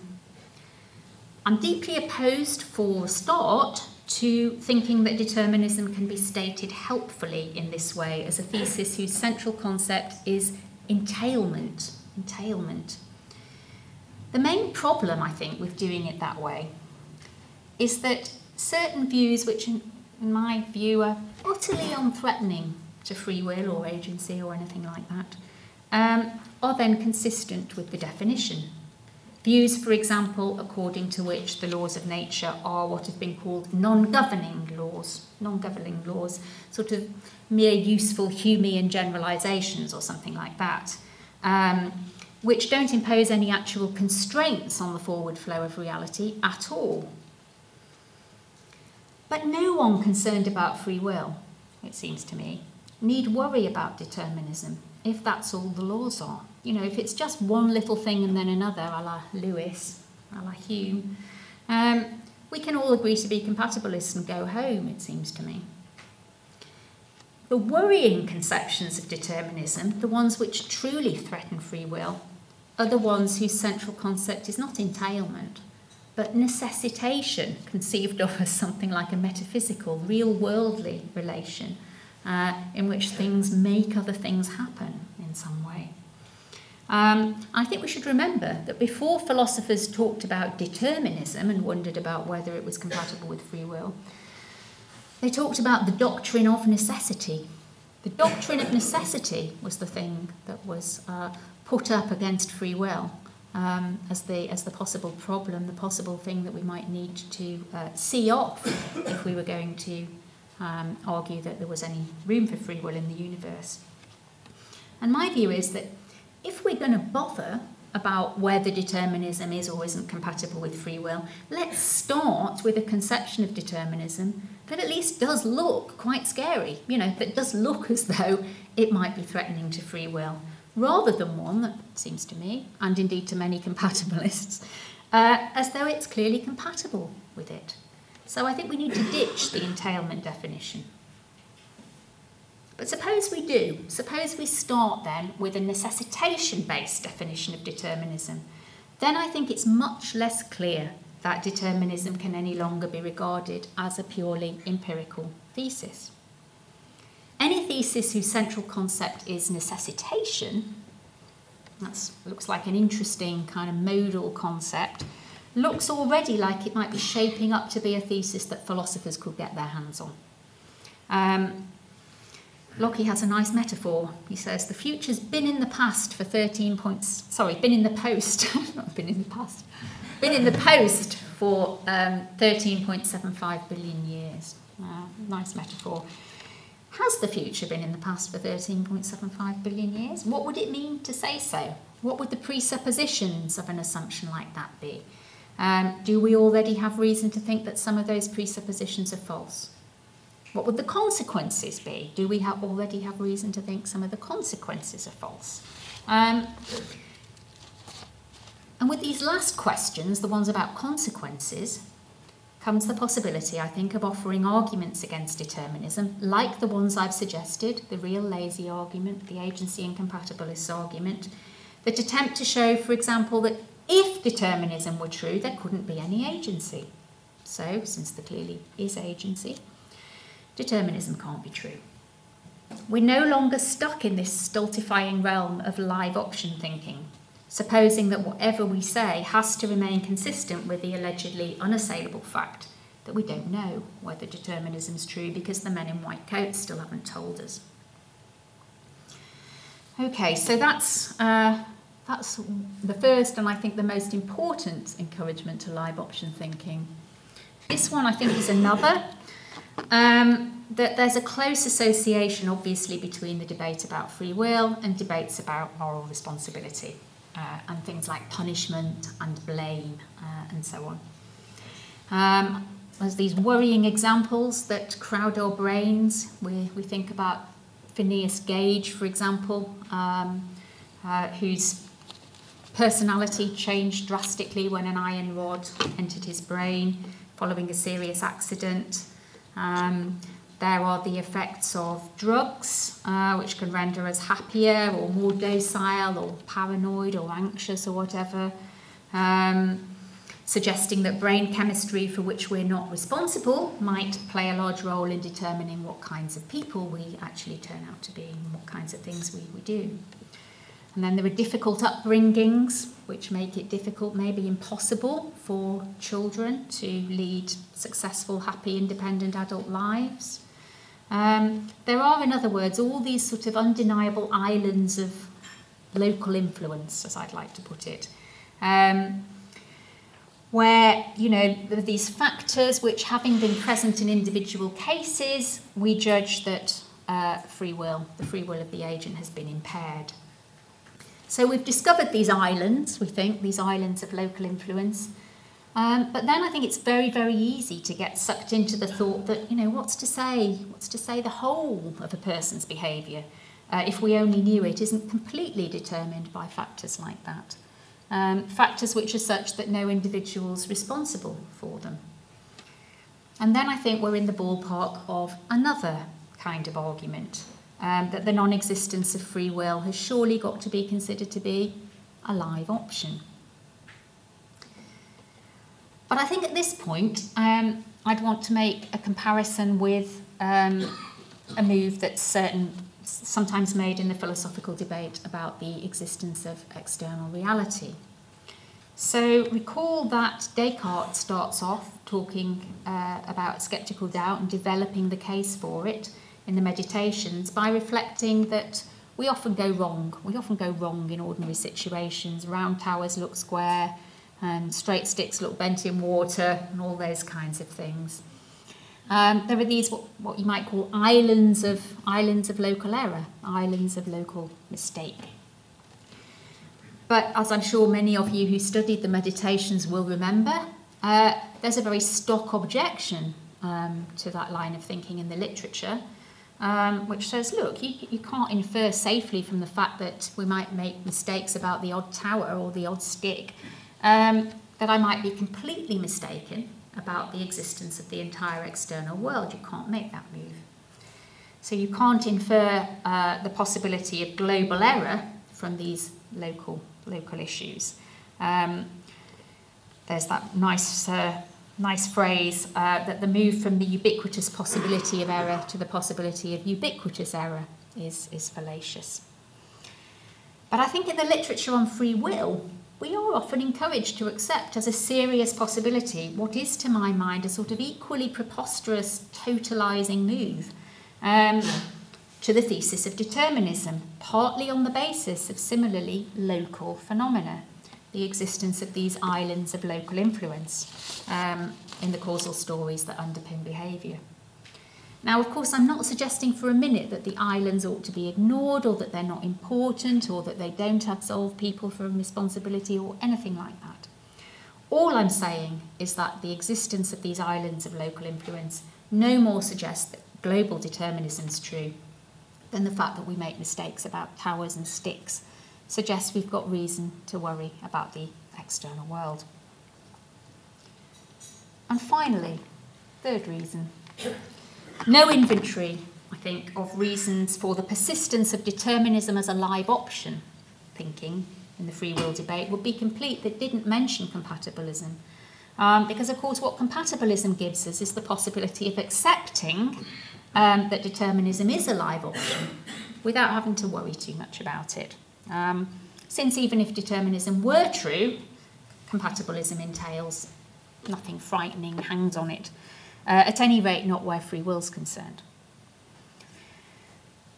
Speaker 1: I'm deeply opposed, for a start, to thinking that determinism can be stated helpfully in this way as a thesis whose central concept is entailment. Entailment. The main problem, I think, with doing it that way is that certain views, which in, my view are utterly unthreatening to free will or agency or anything like that, um, are then consistent with the definition. Views, for example, according to which the laws of nature are what have been called non governing laws, non governing laws, sort of mere useful Humean generalizations or something like that, um, which don't impose any actual constraints on the forward flow of reality at all. But no one concerned about free will, it seems to me, need worry about determinism if that's all the laws are you know, if it's just one little thing and then another, a la Lewis, a la Hume, um, we can all agree to be compatibilists and go home, it seems to me. The worrying conceptions of determinism, the ones which truly threaten free will, are the ones whose central concept is not entailment, but necessitation, conceived of as something like a metaphysical, real worldly relation uh, in which things make other things happen in some way. Um, I think we should remember that before philosophers talked about determinism and wondered about whether it was compatible with free will, they talked about the doctrine of necessity. The doctrine of necessity was the thing that was uh, put up against free will um, as, the, as the possible problem, the possible thing that we might need to uh, see off if we were going to um, argue that there was any room for free will in the universe. And my view is that if we're going to bother about whether determinism is or isn't compatible with free will, let's start with a conception of determinism that at least does look quite scary, you know, that does look as though it might be threatening to free will, rather than one that seems to me, and indeed to many compatibilists, uh, as though it's clearly compatible with it. So I think we need to ditch the entailment definition. But suppose we do. Suppose we start then with a necessitation based definition of determinism. Then I think it's much less clear that determinism can any longer be regarded as a purely empirical thesis. Any thesis whose central concept is necessitation, that looks like an interesting kind of modal concept, looks already like it might be shaping up to be a thesis that philosophers could get their hands on. Um, Lockie has a nice metaphor. He says, The future's been in the past for 13 points, sorry, been in the post, not been in the past, been in the post for um, 13.75 billion years. Uh, nice metaphor. Has the future been in the past for 13.75 billion years? What would it mean to say so? What would the presuppositions of an assumption like that be? Um, do we already have reason to think that some of those presuppositions are false? What would the consequences be? Do we have, already have reason to think some of the consequences are false? Um, And with these last questions, the ones about consequences, comes the possibility, I think, of offering arguments against determinism, like the ones I've suggested the real lazy argument, the agency incompatibilist argument, that attempt to show, for example, that if determinism were true, there couldn't be any agency. So, since there clearly is agency, determinism can't be true. We're no longer stuck in this stultifying realm of live option thinking, supposing that whatever we say has to remain consistent with the allegedly unassailable fact that we don't know whether determinism is true because the men in white coats still haven't told us. Okay, so that's uh, that's the first and I think the most important encouragement to live option thinking. This one I think is another. Um, that there's a close association, obviously, between the debate about free will and debates about moral responsibility uh, and things like punishment and blame uh, and so on. Um, there's these worrying examples that crowd our brains. We, we think about Phineas Gage, for example, um, uh, whose personality changed drastically when an iron rod entered his brain following a serious accident. Um, there are the effects of drugs, uh, which can render us happier or more docile or paranoid or anxious or whatever, um, suggesting that brain chemistry for which we're not responsible might play a large role in determining what kinds of people we actually turn out to be and what kinds of things we, we do. And then there are difficult upbringings, which make it difficult, maybe impossible, for children to lead successful, happy, independent adult lives. Um, there are, in other words, all these sort of undeniable islands of local influence, as I'd like to put it, um, where you know these factors which, having been present in individual cases, we judge that uh, free will, the free will of the agent, has been impaired. So we've discovered these islands, we think, these islands of local influence. Um, but then I think it's very, very easy to get sucked into the thought that, you know, what's to say? What's to say the whole of a person's behaviour, uh, if we only knew it, isn't completely determined by factors like that. Um, factors which are such that no individual's responsible for them. And then I think we're in the ballpark of another kind of argument um, that the non existence of free will has surely got to be considered to be a live option. But I think at this point, um, I'd want to make a comparison with um, a move that's certain, sometimes made in the philosophical debate about the existence of external reality. So recall that Descartes starts off talking uh, about skeptical doubt and developing the case for it in the meditations by reflecting that we often go wrong. We often go wrong in ordinary situations. Round towers look square, and straight sticks look bent in water, and all those kinds of things. Um, there are these what, what you might call islands of islands of local error, islands of local mistake. But as I'm sure many of you who studied the meditations will remember, uh, there's a very stock objection um, to that line of thinking in the literature, um, which says, look, you, you can't infer safely from the fact that we might make mistakes about the odd tower or the odd stick um, that I might be completely mistaken about the existence of the entire external world. You can't make that move. So you can't infer uh, the possibility of global error from these local local issues. Um, there's that nice uh, nice phrase uh, that the move from the ubiquitous possibility of error to the possibility of ubiquitous error is, is fallacious. But I think in the literature on free will, we are often encouraged to accept as a serious possibility what is, to my mind, a sort of equally preposterous, totalising move um, to the thesis of determinism, partly on the basis of similarly local phenomena, the existence of these islands of local influence um, in the causal stories that underpin behaviour. Now, of course, I'm not suggesting for a minute that the islands ought to be ignored or that they're not important or that they don't absolve people from responsibility or anything like that. All I'm saying is that the existence of these islands of local influence no more suggests that global determinism is true than the fact that we make mistakes about towers and sticks suggests we've got reason to worry about the external world. And finally, third reason no inventory, I think, of reasons for the persistence of determinism as a live option thinking in the free will debate would be complete that didn't mention compatibilism. Um, because, of course, what compatibilism gives us is the possibility of accepting um, that determinism is a live option without having to worry too much about it. Um, since even if determinism were true, compatibilism entails nothing frightening hangs on it, uh, at any rate, not where free will is concerned.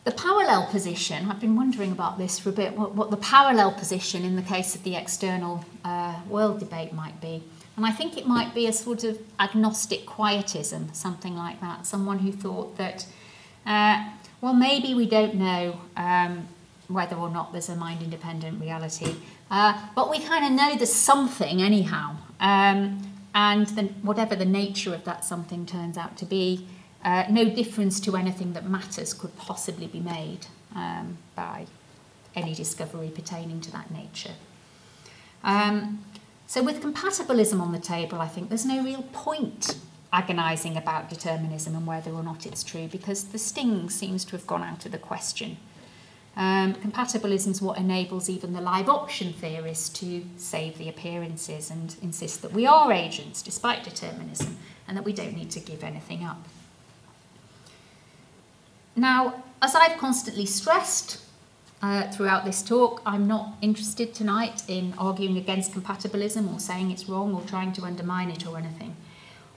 Speaker 1: The parallel position, I've been wondering about this for a bit, what, what the parallel position in the case of the external uh, world debate might be. And I think it might be a sort of agnostic quietism, something like that. Someone who thought that, uh, well, maybe we don't know um, whether or not there's a mind independent reality, uh, but we kind of know there's something anyhow. Um, and then whatever the nature of that something turns out to be, uh, no difference to anything that matters could possibly be made um, by any discovery pertaining to that nature. Um, so, with compatibilism on the table, I think there's no real point agonising about determinism and whether or not it's true because the sting seems to have gone out of the question. Um, compatibilism is what enables even the live option theorists to save the appearances and insist that we are agents despite determinism and that we don't need to give anything up. Now, as I've constantly stressed uh, throughout this talk, I'm not interested tonight in arguing against compatibilism or saying it's wrong or trying to undermine it or anything.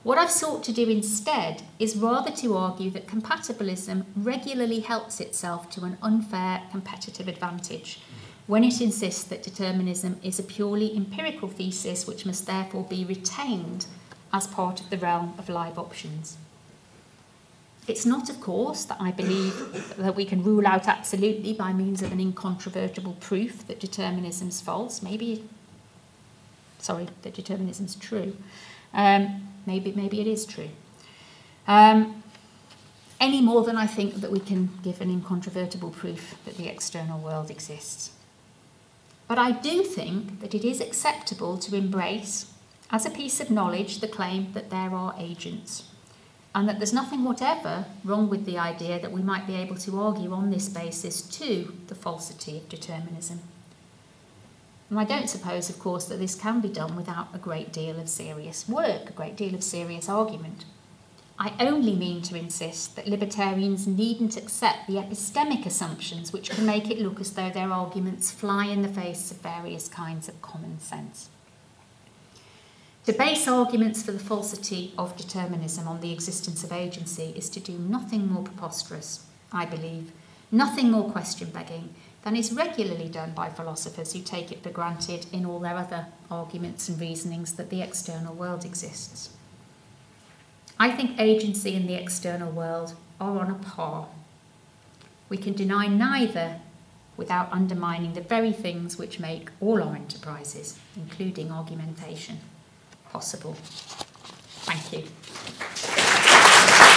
Speaker 1: What I've sought to do instead is rather to argue that compatibilism regularly helps itself to an unfair competitive advantage when it insists that determinism is a purely empirical thesis which must therefore be retained as part of the realm of live options. It's not, of course, that I believe that we can rule out absolutely by means of an incontrovertible proof that determinism's false. Maybe, sorry, that determinism's true. Um, maybe, maybe it is true. Um, any more than I think that we can give an incontrovertible proof that the external world exists. But I do think that it is acceptable to embrace, as a piece of knowledge, the claim that there are agents, and that there's nothing whatever wrong with the idea that we might be able to argue on this basis to the falsity of determinism. And I don't suppose, of course, that this can be done without a great deal of serious work, a great deal of serious argument. I only mean to insist that libertarians needn't accept the epistemic assumptions which can make it look as though their arguments fly in the face of various kinds of common sense. To base arguments for the falsity of determinism on the existence of agency is to do nothing more preposterous, I believe, nothing more question begging, than is regularly done by philosophers who take it for granted in all their other arguments and reasonings that the external world exists. I think agency and the external world are on a par. We can deny neither without undermining the very things which make all our enterprises, including argumentation, possible. Thank you.